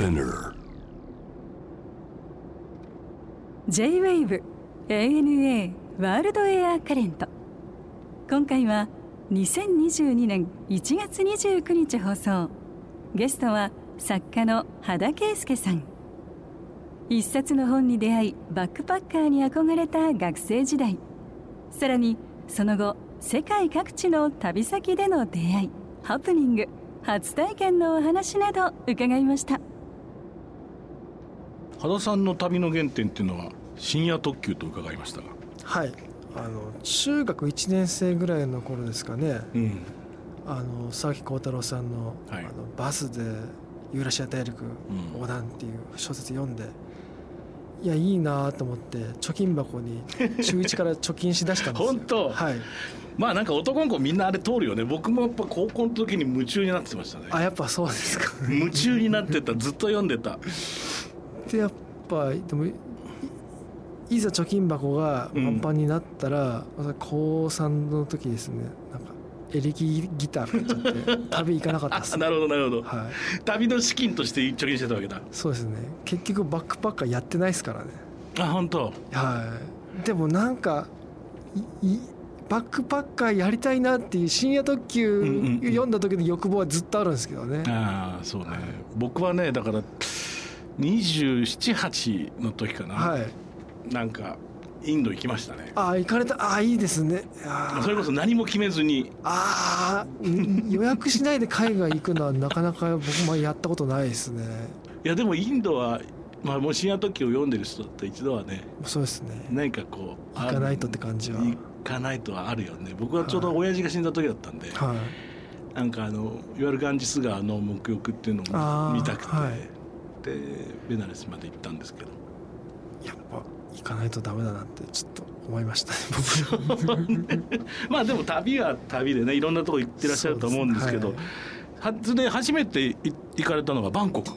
Spinner. J-WAVE ANA ワールドエアカレント今回は2022年1月29日放送。ゲストは作家の羽田圭介さん。一冊の本に出会いバックパッカーに憧れた学生時代。さらにその後世界各地の旅先での出会いハプニング初体験のお話など伺いました。羽田さんの旅の原点っていうのは深夜特急と伺いましたが。はい。あの中学1年生ぐらいの頃ですかね、うん。あの佐々木幸太郎さんの,、はい。あのバスでユーラシア大陸うん。横断っていう小説読んで、いやいいなと思って貯金箱に中1から貯金しだしたんですよ。本当？はい。まあなんか男の子みんなあれ通るよね。僕もやっぱ高校の時に夢中になってましたね。あやっぱそうですか。夢中になってた。ずっと読んでたでやっぱでもいいざ貯金箱がパンパンになったら、高3の時ですね。なんかエレキギター買っちゃって 旅行かなかったですあなるほどなるほど。はい。旅の資金として貯金してたわけだ。そうですね。結局バックパッカーやってないですからね。あ本当。はい。でもなんかいいバックパッカーやりたいなっていう深夜特うんうん急うん。読んだ時の欲望はずっとあるんですけどね、ああそうね。僕はねだから278の時かな、はい。なんかインド行きましたね。ああ行かれた。ああいいですね。それこそ何も決めずに。あー。う ん予約しないで海外行くのはなかなか僕もやったことないですね。いやでもインドは、まあ、もう深夜特急を読んでる人だったら一度はねそうですね。何かこう行かないとって感じは。行かないとはあるよね。僕はちょうど親父が死んだ時だったんで、はい。なんかあのいわゆるガンジス川の沐浴っていうのも見たくて、はいでベナレスまで行ったんですけど。やっぱ行かないとダメだなってちょっと思いましたね 僕まあでも旅は旅でねいろんなとこ行ってらっしゃると思うんですけどそうですはそれで初めてい行かれたのがバンコク。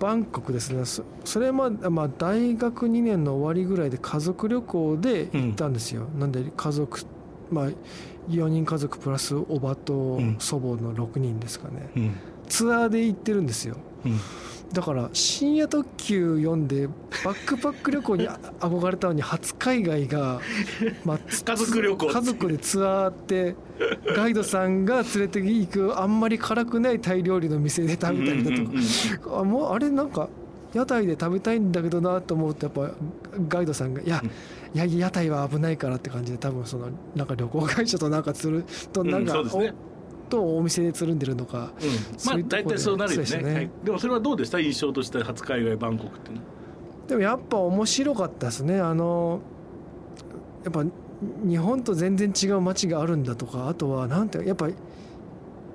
バンコクですね。そそれままあ大学2年の終わりぐらいで家族旅行で行ったんですよ、なんで家族まあ4人家族プラスおばとうん。祖母の6人ですかね、うん。ツアーで行ってるんですよ。うんだから深夜特急読んでバックパック旅行にあ 憧れたのに初海外が、まあ、つ家族旅行家族でツアーってガイドさんが連れて行くあんまり辛くないタイ料理の店で食べたりだとか、あもうあれなんか屋台で食べたいんだけどなと思うとやっぱガイドさんが「いやいや屋台は危ないから」って感じで多分そのなんか旅行会社となんかつるとなんか、うんね。おとお店でつるんでるのかうん。まあ大体そうなるよね。ですね。はい、でもそれはどうでした？印象として初海外バンコクっていうの。はでもやっぱ面白かったですね。あのやっぱ日本と全然違う街があるんだとかあとはなんてやっぱ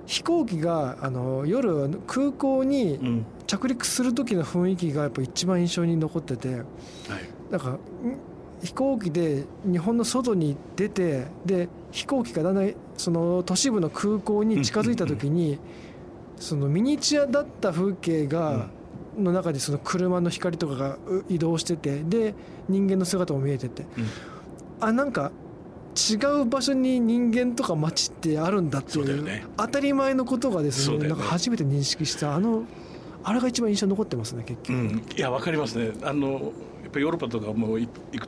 飛行機があの夜空港にうん。着陸する時の雰囲気がやっぱ一番印象に残っててはい。なんかん飛行機で日本の外に出てで飛行機がだんだんその都市部の空港に近づいた時にそのミニチュアだった風景がの中でその車の光とかがう移動しててで人間の姿も見えてて。うん。あなんか違う場所に人間とか街ってあるんだっていう当たり前のことがですねね。なんか初めて認識したあのあれが一番印象に残ってますね結局。うん、いやわかりますね。あのやっぱヨーロッパとかもい行く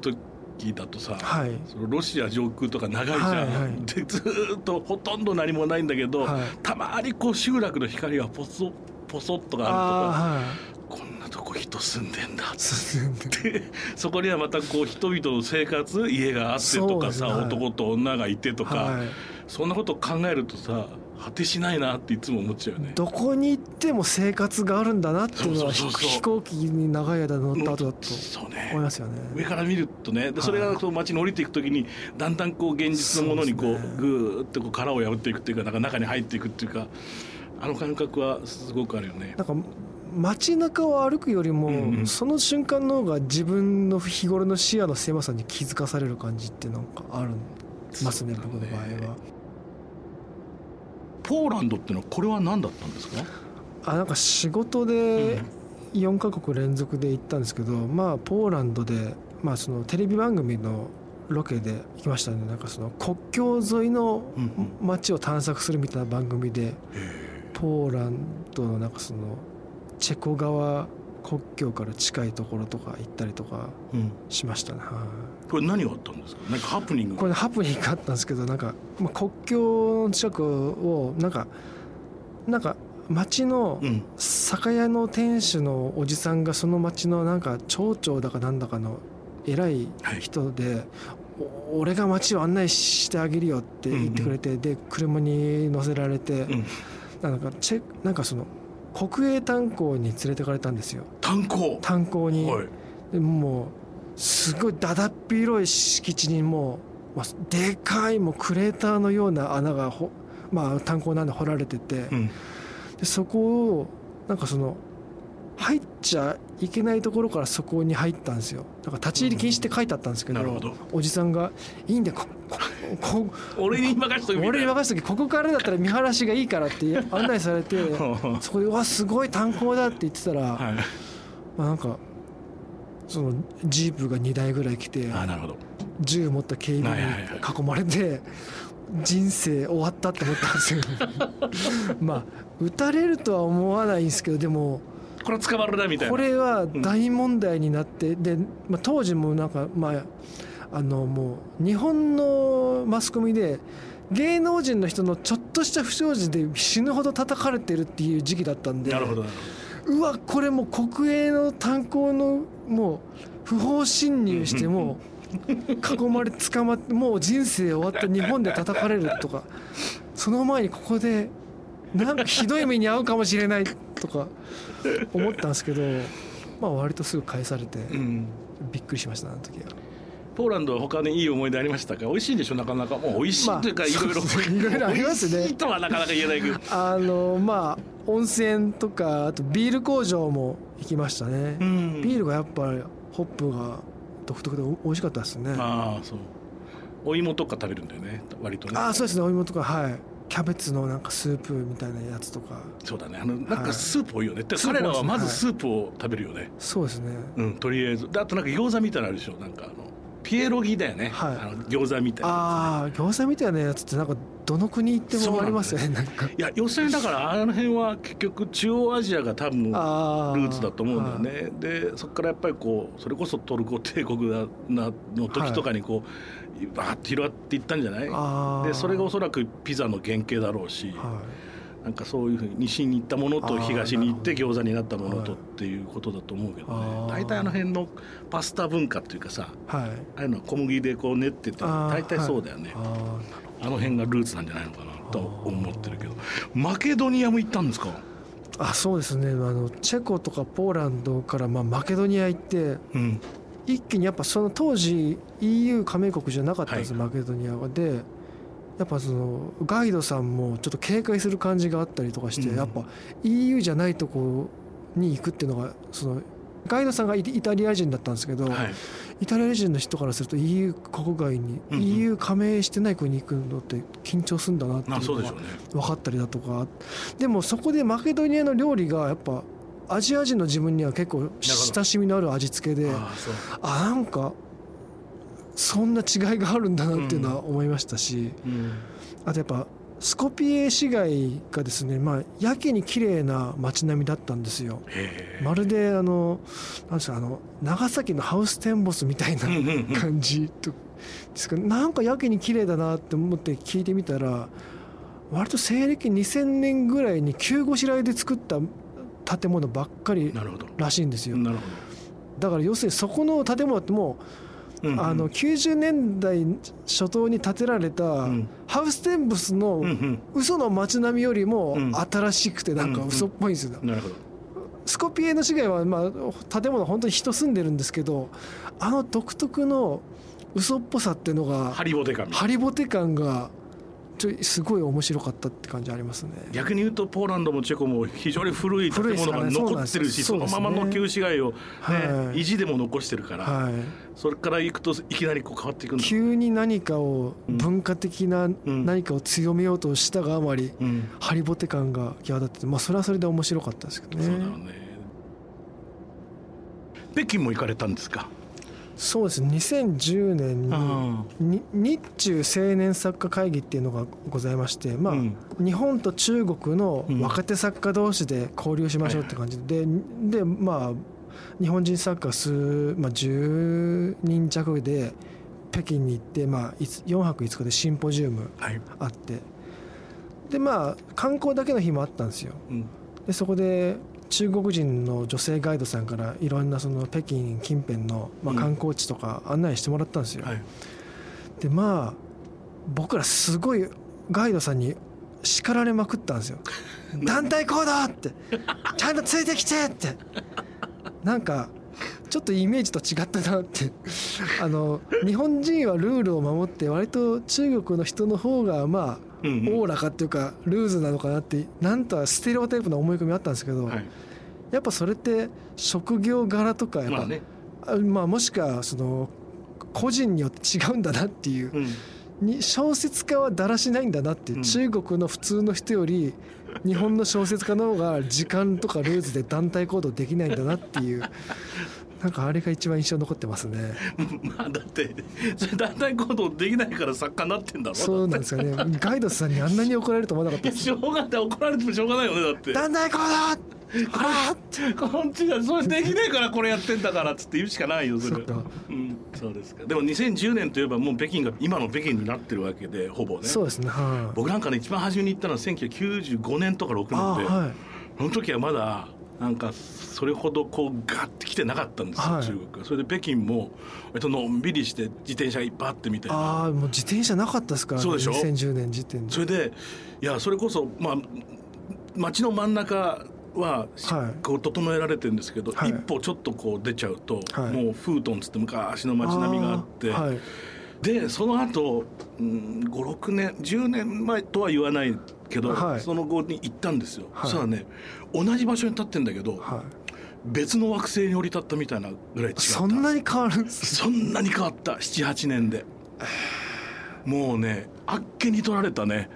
時だとさ、はい。そのロシア上空とか長いじゃん、はいはい。でずーっとほとんど何もないんだけど、はい。たまにこう集落の光がポソポソっとかあるあとかこんなとこ人住んでんだ。あはいでそこにはまたこう人々の生活家があってとかさ、ね。はい。男と女がいてとか、はい。そんなことを考えるとさ果てしないなっていつも思っちゃうよね。どこに行っても生活があるんだなっていうのは飛行機に長い間乗った後だと思いますよ上ね。から見るとねでそれがこう街に降りていくときにだんだんこう現実のものにこうぐーっとこう殻を破っていくっていうかなんか中に入っていくっていうかあの感覚はすごくあるよね。なんか街中を歩くよりも、うんうんその瞬間の方が自分の日頃の視野の狭さに気づかされる感じってなんかあるますね僕の場合は。ポーランドってのはこれは何だったんですか？あなんか仕事で4カ国連続で行ったんですけど、まあポーランドで、まあ、そのテレビ番組のロケで行きましたね。なんかその国境沿いのうん街を探索するみたいな番組でポーランドのなんかそのチェコ側国境から近いところとか行ったりとかうん。しましたね、はい。これ何があったんですか？なんかハプニング。これハプニングがあったんですけどなんか、まあ、国境の近くをなんかなんか町のうん。酒屋の店主のおじさんがその町のなんか町長だかなんだかの偉い人で、お俺が町を案内してあげるよって言ってくれて、で車に乗せられて、うん。なんかチェなんかその国営炭鉱に連れてかれたんですよ。炭鉱？炭鉱に。はい。でもうすごいだだっ広い敷地にもう、まあ、でかいもうクレーターのような穴がほ、まあ、炭鉱なんで掘られてて、うん。でそこをなんかその入っちゃいけないところからそこに入ったんですよ。だから立ち入り禁止って書いてあったんですけど,、なるほど。おじさんが「いいんだよこここ俺に任しとくみたいな俺に任せときここからだったら見晴らしがいいから」って案内されて そこで「うわすごい炭鉱だ」って言ってたら、はい。まあ、なんかそのジープが2台ぐらい来て銃持った警備員に囲まれて人生終わったって思ったんですよ。まあ撃たれるとは思わないんですけどでもこれ捕まるなみたいな。これは大問題になってで、まあ、当時もなんかまああのもう日本のマスコミで芸能人の人のちょっとした不祥事で死ぬほど叩かれてるっていう時期だったんでなるほどうわこれもう国営の炭鉱のもう不法侵入してもう囲まれて捕まってもう人生終わって日本で叩かれるとかその前にここでなんかひどい目に遭うかもしれないとか思ったんですけどまあ割とすぐ返されてびっくりしましたあの時は。ポーランドは他にいい思い出ありましたか？美味しいんでしょ？なかなか。もう美味しい。というかまあいろ。いろいろいろありますね。とはなかなか言えないけど。あのまあ温泉とかあとビール工場も行きましたね。うん。ビールがやっぱりホップが独特でお美味しかったですね。ああそう。お芋とか食べるんだよね。割とね。ああそうですね。お芋とかはいキャベツのなんかスープみたいなやつとか。そうだね。あのなんはい。かスープ多いよね、でスープ彼らはまずはい。スープを食べるよね、そうですね。うんとりあえず。であとなんか餃子みたいなのあるでしょ。なんかあのピエロギだよね、はい。あの餃子みたいなああ餃子みたいなやつってなんかどの国行ってもありますよねなんか。いや要するにだからあの辺は結局中央アジアが多分ルーツだと思うんだよね。でそこからやっぱりこうそれこそトルコ帝国だなの時とかにこう、バーッと広がっていったんじゃない？でそれがおそらくピザの原型だろうし、はなんかそういうふうに西に行ったものと東に行って餃子になったものとはい。っていうことだと思うけどね。大体あの辺のパスタ文化っていうかさいはい。ああいうのは小麦でこう練ってて大体そうだよね、ああの辺がルーツなんじゃないのかなと思ってるけど。マケドニアも行ったんですか？ーあそうですね。あのチェコとかポーランドからまあマケドニア行ってうん一気にやっぱその当時 EU 加盟国じゃなかったんですよ、はマケドニアは。でやっぱそのガイドさんもちょっと警戒する感じがあったりとかして、うん。やっぱ EU じゃないとこに行くっていうのがそのガイドさんがイイタリア人だったんですけど、はい。イタリア人の人からすると EU 国外に、うんうん。EU 加盟してない国に行くのって緊張するんだなっていうのが分かったりだとか。でもそこでマケドニアの料理がやっぱアジア人の自分には結構親しみのある味付けで。ああなんかそんな違いがあるんだなっていうのは思いましたし、うん。あとやっぱスコピエ市街がですね、まあ、やけに綺麗な街並みだったんですよ。まるであのなんですかあの長崎のハウステンボスみたいなうんうんうん感じとですかなんかやけに綺麗だなって思って聞いてみたら割と西暦2000年ぐらいに急ごしらえで作った建物ばっかりらしいんですよ。だから要するにそこの建物ってもうど、うんうん。あの90年代初頭に建てられたうん。ハウステンボスの嘘の街並みよりもうん。新しくてなんか嘘っぽいんですよ。スコピエの市街はまあ建物本当に人住んでるんですけどあの独特の嘘っぽさっていうのがハリボテ感ハリボテ感がちょいすごい面白かったって感じありますね。逆に言うとポーランドもチェコも非常に古い建物が残ってるしね。のままの旧市街を、ねはい。意地でも残してるから、はい、それから行くといきなりこう変わっていく急に何かをうん文化的な何かを強めようとしたがあまりうん、ハリボテ感が際立っててまあそれはそれで面白かったですけどね。そうだよね。北京も行かれたんですか？そうです。2010年あにに日中青年作家会議っていうのがございまして、まあうん。日本と中国の若手作家同士で交流しましょうって感じで、ででまあ日本人作家数、まあ、10人弱で北京に行って、まあ、4泊5日でシンポジウムあって、はい、でまあ観光だけの日もあったんですよ。うん、でそこで中国人の女性ガイドさんからいろんなその北京近辺のまあ観光地とか案内してもらったんですよ。うんはい、でまあ僕らすごいガイドさんに叱られまくったんですよ。団体行動ってちゃんとついてきてって。なんかちょっとイメージと違ったなって。あの日本人はルールを守って割と中国の人の方がまあおおらかっていうかルーズなのかなってなんとはステレオタイプな思い込みあったんですけど、やっぱそれって職業柄とかやっぱ、まあもしくはその個人によって違うんだなっていう、に小説家はだらしないんだなって中国の普通の人より日本の小説家の方が時間とかルーズで団体行動できないんだなっていうなんかあれが一番印象残ってますね。まあだってそれ団体行動できないから作家になってんだろそうなんですよね。ガイドさんにあんなに怒られると思わなかったしょうがない。怒られてもしょうがないよねだって。団体行動あこっちがそれできねえからこれやってんだからっつって言うしかないよそれ。そ,、うん、そうですか。でも2010年といえばもう北京が今の北京になってるわけでほぼね。そうですね、はい、僕なんかね一番初めに行ったのは1995年とか6年で、はい、その時はまだなんかそれほどこうガッて来てなかったんですよ、はい、中国それで北京も割とのんびりして自転車がいっぱいあってみたいな。ああもう自転車なかったですから、ね、そうでしょ？2010年時点で。それでいやそれこそまあ街の真ん中は、こう整えられてるんですけど、はい、一歩ちょっとこう出ちゃうと、はい、もうフートンつって昔の街並みがあって。でその後、うん、56年10年前とは言わないけど、はい、その後に行ったんですよ、はい、そしたらね同じ場所に立ってんだけど、はい、別の惑星に降り立ったみたいなぐらい違った。そんなに変わるんですそんなに変わった。78年で。もうねあっけに取られたね。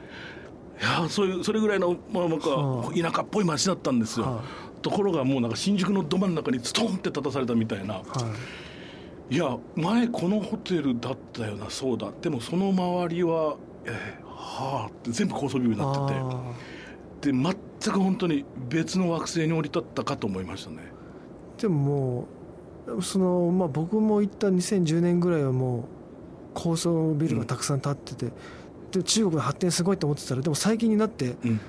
いやそういうそれぐらいの、まあ、なんか田舎っぽい街だったんですよ、はあ、ところがもうなんか新宿のど真ん中にストンって立たされたみたいな、はあ、いや前このホテルだったよなそうだ。でもその周りはえー、はあって全部高層ビルになってて。で全く本当に別の惑星に降り立ったかと思いましたね。でももうそのまあ僕も行った2010年ぐらいはもう高層ビルがたくさん建ってて、うんで中国の発展すごいと思ってたらでも最近になって、うん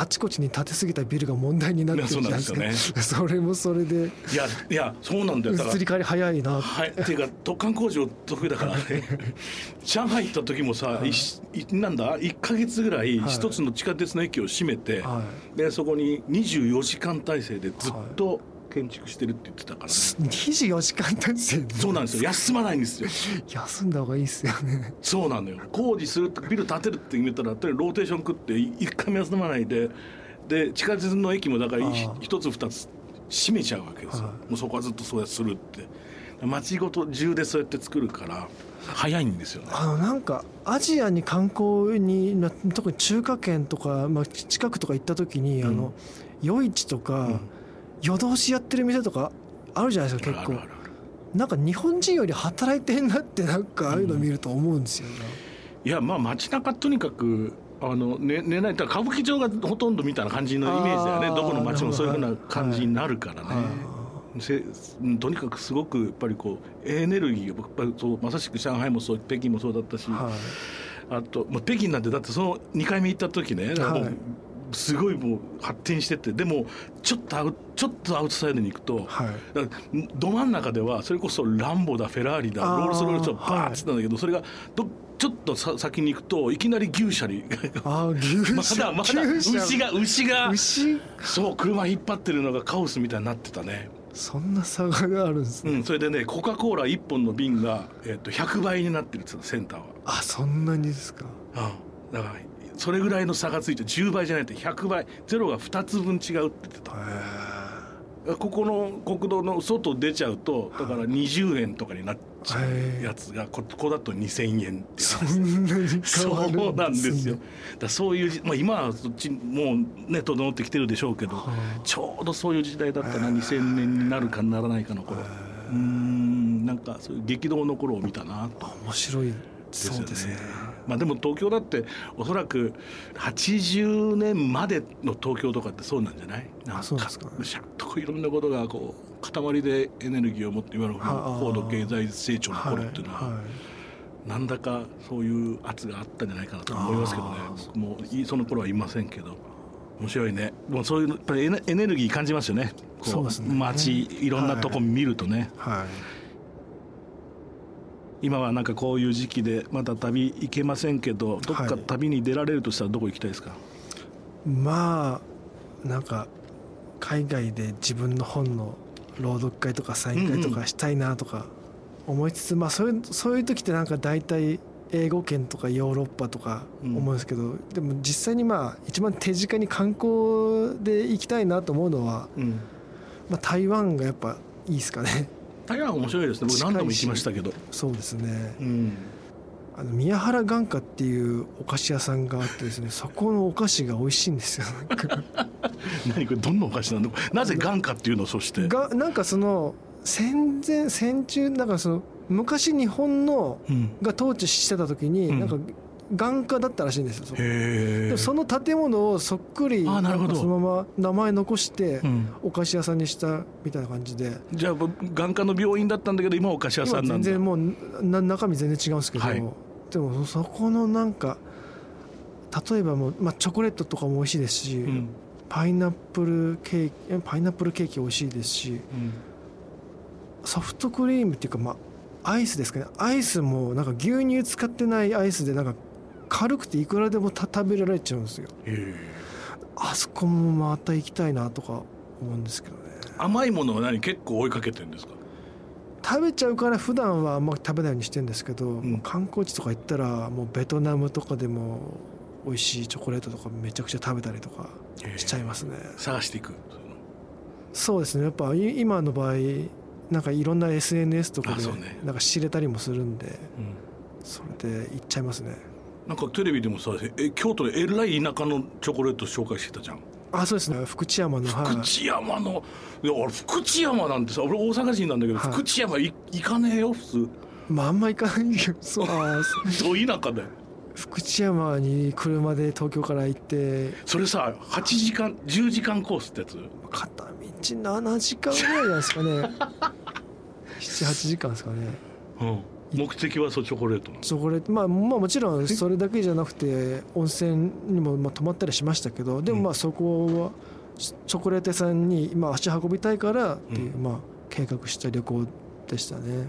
あちこちに建てすぎたビルが問題になってるじゃないですか、ね、それもそれで。いやいやそうなんだよ。移り変わり早いな。はい。っていうか突貫工事得意だから。ね 上海行った時もさ、はい、なんだ？1か月ぐらい一つの地下鉄の駅を閉めて、はい、でそこに24時間体制でずっと、はい建築してるって言ってたからね。24時間体制そうなんですよ。休まないんですよ。休んだ方がいいっすよね。そうなのよ。工事するビル建てるって決めたらローテーション食って一回も休まないでで地下鉄の駅もだから一つ二つ閉めちゃうわけですよ。もうそこはずっとそうやするって。街ごと中でそうやって作るから早いんですよね。あのなんかアジアに観光に特に中華圏とか、まあ、近くとか行った時に、うん、あの夜市とか、うん夜通しやってる店とかあるじゃないですか結構。なんか日本人より働いてんなってなんかああいうの見ると思うんですよね、うん、いやまあ街中とにかくあの寝寝ないと歌舞伎町がほとんどみたいな感じのイメージだよね。どこの街もそういうふうな感じになるからね、はい、とにかくすごくやっぱりこうエネルギーがやっぱりそうまさしく上海もそう北京もそうだったし、はい、あと、まあ、北京なんてだってその2回目行った時ね、はい、すごいもう発展しててでもちょっとアウちょっとアウトサイドに行くと、はい、ど真ん中ではそれこそランボだフェラーリだロールス・ロイスをバーッつったんだけど、はい、それがどちょっとさ先に行くといきなり牛舎にあ牛舎？まだまだ牛が牛が牛？そう車引っ張ってるのがカオスみたいになってたね。そんな差があるんですね、うん、それでねコカ・コーラ1本の瓶が、えー、と100倍になってるセンターは。あそんなにですか？うん。だからそれぐらいの差がついて10倍じゃないと100倍ゼロが2つ分違うって言ってた。ここの国道の外出ちゃうとだから20円とかになっちゃうやつがここだと2000円ってそんなにそうなんですよ。だそういう、まあ、今はそっちもうね整ってきてるでしょうけどちょうどそういう時代だったな2000年になるかならないかの頃うんなんかそういう激動の頃を見たなと。面白いそうですねまあでも東京だっておそらく80年までの東京とかってそうなんじゃない？なんそうですかね。シャッとこういろんなことがこう塊でエネルギーを持っていわゆるはあ。高度経済成長の頃っていうのは、はい。はいなんだかそういう圧があったんじゃないかなと思いますけどね。僕もいその頃はいませんけど。面白いね。もうそういうやっぱりエネルギー感じますよね。こそうですね。街いろんなとこ見るとね、はい今はなんかこういう時期でまだ旅行けませんけどどっかはい。旅に出られるとしたらどこ行きたいですか、まあなんか海外で自分の本の朗読会とかサイン会とかしたいなとか思いつつ、まあそういうそういう時ってなんか大体英語圏とかヨーロッパとか思うんですけど、でも実際にまあ一番手近に観光で行きたいなと思うのは、うん。まあ、台湾がやっぱいいですかね台湾面白いですね。僕何度も行きましたけど、そうですね。うん、あの宮原眼科っていうお菓子屋さんがあってですね そこのお菓子が美味しいんですよ。何これどんなお菓子なのなぜ眼科っていうのそして？がなんかその戦前戦中なんかその昔日本のうん、が統治してた時にうん。なんか眼科だったらしいんですよ、そでその建物をそっくりそのまま名前残してうん、お菓子屋さんにしたみたいな感じで。じゃあ眼科の病院だったんだけど今はお菓子屋さ今んなんだ。全然もうな中身全然違うんですけど、はい。でもそこのなんか例えばもう、まあ、チョコレートとかも美味しいですし、うん。パイナップルケーキえパイナップルケーキ美味しいですしうん。ソフトクリームっていうかまあアイスですかね。アイスもなんか牛乳使ってないアイスでなんか軽くていくらでもた食べられちゃうんですよ。あそこもまた行きたいなとか思うんですけどね。甘いものは何？結構追いかけてるんですか？食べちゃうから普段はあんま食べないようにしてるんですけど、ん。観光地とか行ったらもうベトナムとかでも美味しいチョコレートとかめちゃくちゃ食べたりとかしちゃいますね。探していくそうですね。やっぱい今の場合なんかいろんな SNS とかでなんか知れたりもするんでうん。それで行っちゃいますねなんかテレビでもさえ京都でえらい田舎のチョコレート紹介してたじゃん。あそうですね。福知山のはい。福知山のいや俺福知山なんてさ俺大阪人なんだけど、はい。福知山い行かねえよ普通。まああんま行かないけど そう。あーど田舎だよ。福知山に車で東京から行って。それさ8時間10時間コースってやつ？片道7時間ぐらいじゃないですかね。78時間ですかね。うん目的はそうチョコレートチョコレート。まあまあもちろんそれだけじゃなくて温泉にもまあ泊まったりしましたけどでもまあそこはチチョコレート屋さんに今足運びたいからっていうまあ計画した旅行でしたね。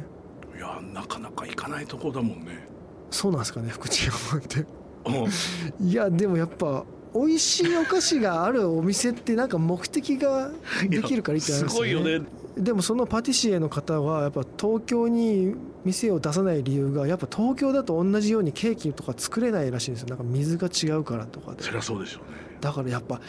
いやなかなか行かないとこだもんね。そうなんですかね福知山って。うん。いやでもやっぱ美味しいお菓子があるお店ってなんか目的ができるからいいってなするんですごいよねでもそのパティシエの方はやっぱ東京に店を出さない理由がやっぱ東京だと同じようにケーキとか作れないらしいんですよ。なんか水が違うからとかでそりゃそうでしょうね。だからやっぱ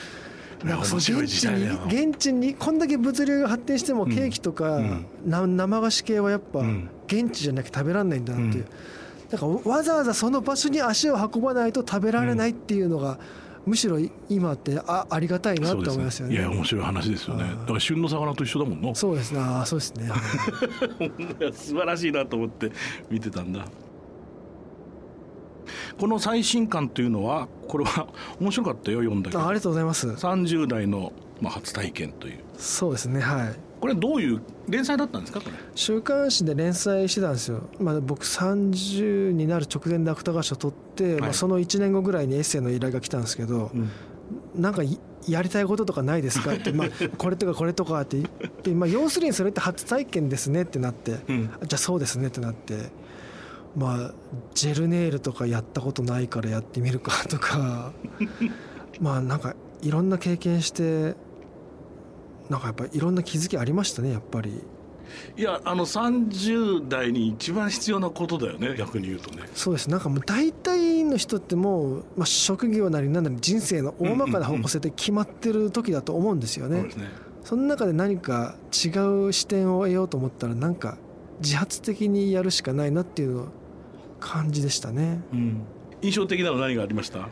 なんかそ現地に現地にこんだけ物流が発展してもうんケーキとか、生菓子系はやっぱうん。現地じゃなきゃ食べられないんだなっていう、うん。だからわざわざその場所に足を運ばないと食べられないっていうのが、むしろ今ってあありがたいなそうでって思いますよね。いや面白い話ですよね。はい。だから旬の魚と一緒だもんなそうですね。そうですね。素晴らしいなと思って見てたんだ。この最新刊というのはこれは面白かったよ読んだけど。あありがとうございます。30代の、まあ、初体験という。そうですねはい。これはどういう連載だったんですかこれ？週刊誌で連載してたんですよ、まあ、僕30になる直前で芥川賞取って、まあ、その1年後ぐらいにエッセイの依頼が来たんですけど、なんかいやりたいこととかないですかって、まあ、これとかこれとかって言って、まあ、要するにそれって初体験ですねってなって、うん。じゃあそうですねってなってまあジェルネイルとかやったことないからやってみるかとか まあなんかいろんな経験してなんかやっぱいろんな気づきありましたねやっぱり。いやあの30代に一番必要なことだよね逆に言うとね。そうです。なんかもう大体の人ってもう、まあ、職業なりなんなり人生の大まかな方向性って決まってる時だと思うんですよね。そうですね。その中で何か違う視点を得ようと思ったらなんか自発的にやるしかないなっていうの感じでしたね。うん。印象的なの何がありました？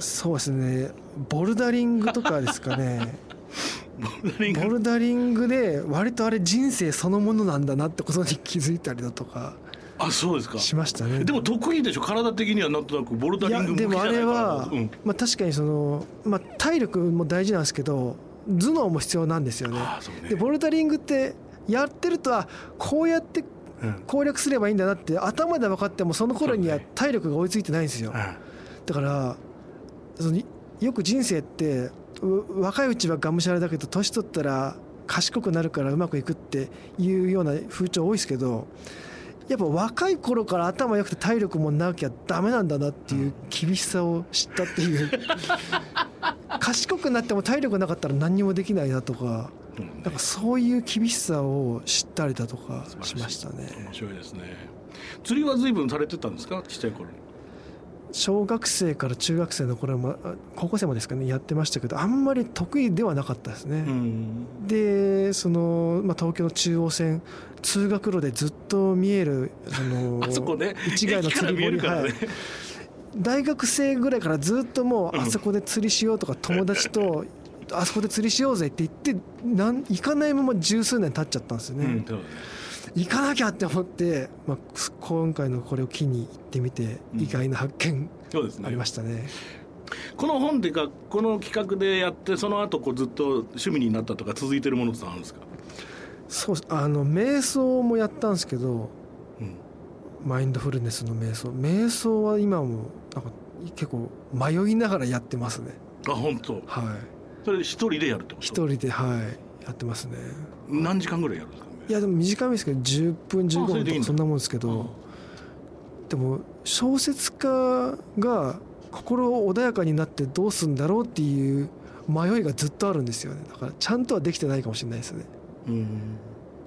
そうですね。ボルダリングとかですかね ボルダリング。ボルダリングで割とあれ人生そのものなんだなってことに気づいたりだとかあそうですか。しましたね。でも得意でしょ？体的にはなんとなくボルダいリングでもあれは、うん。まあ、確かにその、まあ、体力も大事なんですけど頭脳も必要なんですよね。ね。でボルダリングってやってるとあこうやってうん。攻略すればいいんだなって頭で分かってもその頃には体力が追いついてないんですよ。だからそのよく人生ってう若いうちはがむしゃらだけど年取ったら賢くなるからうまくいくっていうような風潮多いですけどやっぱ若い頃から頭良くて体力もなきゃダメなんだなっていう厳しさを知ったっていう。賢くなっても体力なかったら何にもできないなとかうんなんかそういう厳しさを知ったりだとかしましたね。面白いですね。釣りは随分されてたんですか？ちっちゃい頃に小学生から中学生の頃もあ高校生までですかねやってましたけどあんまり得意ではなかったですね、ん。でその、まあ、東京の中央線通学路でずっと見えるその あそこね。市街の釣り堀、ね、はい、大学生ぐらいからずっともううん。あそこで釣りしようとか友達とあそこで釣りしようぜって言ってなん行かないまま十数年経っちゃったんですよね、うん行かなきゃって思って、まあ、今回のこれを機に行ってみてうん。意外な発見そうですね。ありましたね、この本でかこの企画でやってその後こうずっと趣味になったとか続いてるものってあるんですか、そうあの瞑想もやったんですけどうん、マインドフルネスの瞑想。瞑想は今もなんか結構迷いながらやってますね。あ本当？はい。それ一人でやるってこと？一人ではい。やってますね。何時間ぐらいやるんですか？いやでも短いですけど10分15あそれでいいんだ分とかそんなもんですけどでも小説家が心穏やかになってどうするんだろうっていう迷いがずっとあるんですよね。だからちゃんとはできてないかもしれないですね。うん。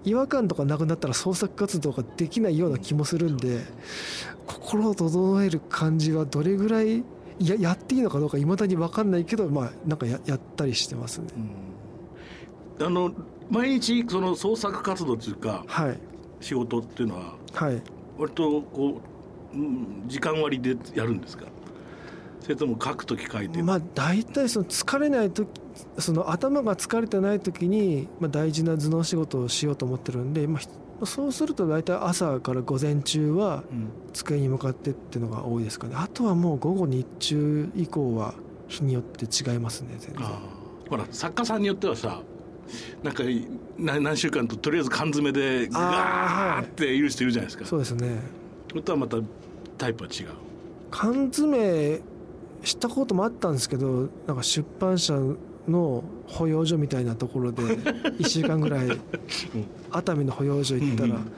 違和感とかなくなったら創作活動ができないような気もするんで心を整える感じはどれぐらいややっていいのかどうかいまだに分かんないけどまあなんかややったりしてますね。うん。あの毎日その創作活動というかはい。仕事っていうのははい。割とこう、うん時間割でやるんですか？それとも書くとき書いて、まあ大体その疲れない時その頭が疲れてない時に、まあ、大事な頭脳仕事をしようと思ってるんで、まあひ、そうすると大体朝から午前中はうん。机に向かってっていうのが多いですかね。あとはもう午後日中以降は日によって違いますね全然。ほら作家さんによってはさなんか何何週間ととりあえず缶詰でガーっている人いるじゃないですか。そうですね。それとはまたタイプは違う？缶詰したこともあったんですけどなんか出版社の保養所みたいなところで1週間ぐらい 熱海の保養所行ったら、うんうん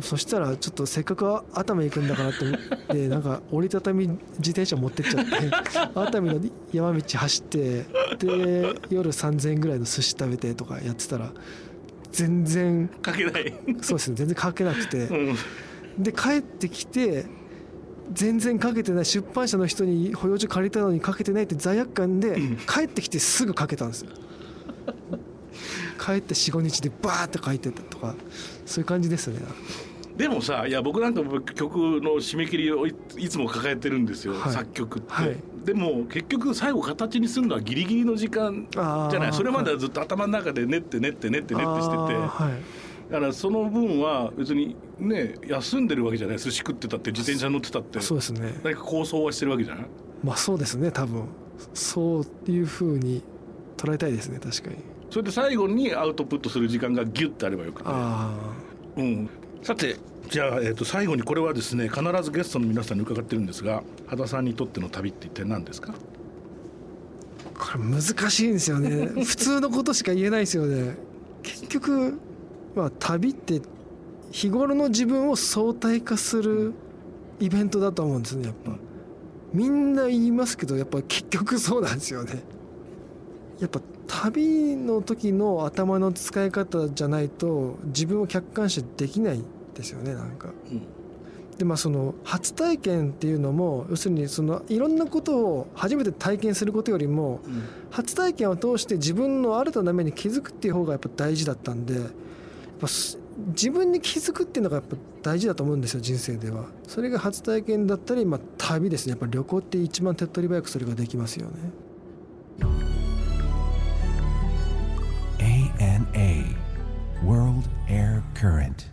そしたらちょっとせっかく熱海行くんだからと思ってなんか折りたたみ自転車持ってっちゃって 熱海の山道走ってで夜3,000円ぐらいの寿司食べてとかやってたら全然書けない、そうですね全然書けなくて。うん。で帰ってきて全然かけてない出版社の人に保養所借りたのにかけてないって罪悪感でうん。帰ってきてすぐかけたんですよ帰って45日でバーって書いてたとかそういう感じですね。でもさいや僕なんかも曲の締め切りをいいつも抱えてるんですよ、はい。作曲って、はい。でも結局最後形にするのはギリギリの時間じゃない？それまではずっと頭の中で練って練って練って練ってしてて。だからその分は別にね休んでるわけじゃない？寿司食ってたって自転車乗ってたって。そうですね。何か構想はしてるわけじゃない？まあそうですね多分。そういうふうに捉えたいですね確かにそれで最後にアウトプットする時間がギュッてあればよくて、あうん、さてじゃあ、えー、と最後にこれはですね必ずゲストの皆さんに伺ってるんですが羽田さんにとっての旅って一体何ですか？あこれ難しいんですよね。普通のことしか言えないですよね。結局まあ旅って日頃の自分を相対化するイベントだと思うんですねやっぱ。みんな言いますけどやっぱ結局そうなんですよね。やっぱ旅の時の頭の使い方じゃないと自分を客観視できないんですよねなんか。うん。でまあその初体験っていうのも要するにそのいろんなことを初めて体験することよりも初体験を通して自分の新たな面に気づくっていう方がやっぱ大事だったんでやっぱす自分に気づくっていうのがやっぱ大事だと思うんですよ人生では。それが初体験だったり、まあ、旅ですね。やっぱ旅行って一番手っ取り早くそれができますよね ANA World Air Current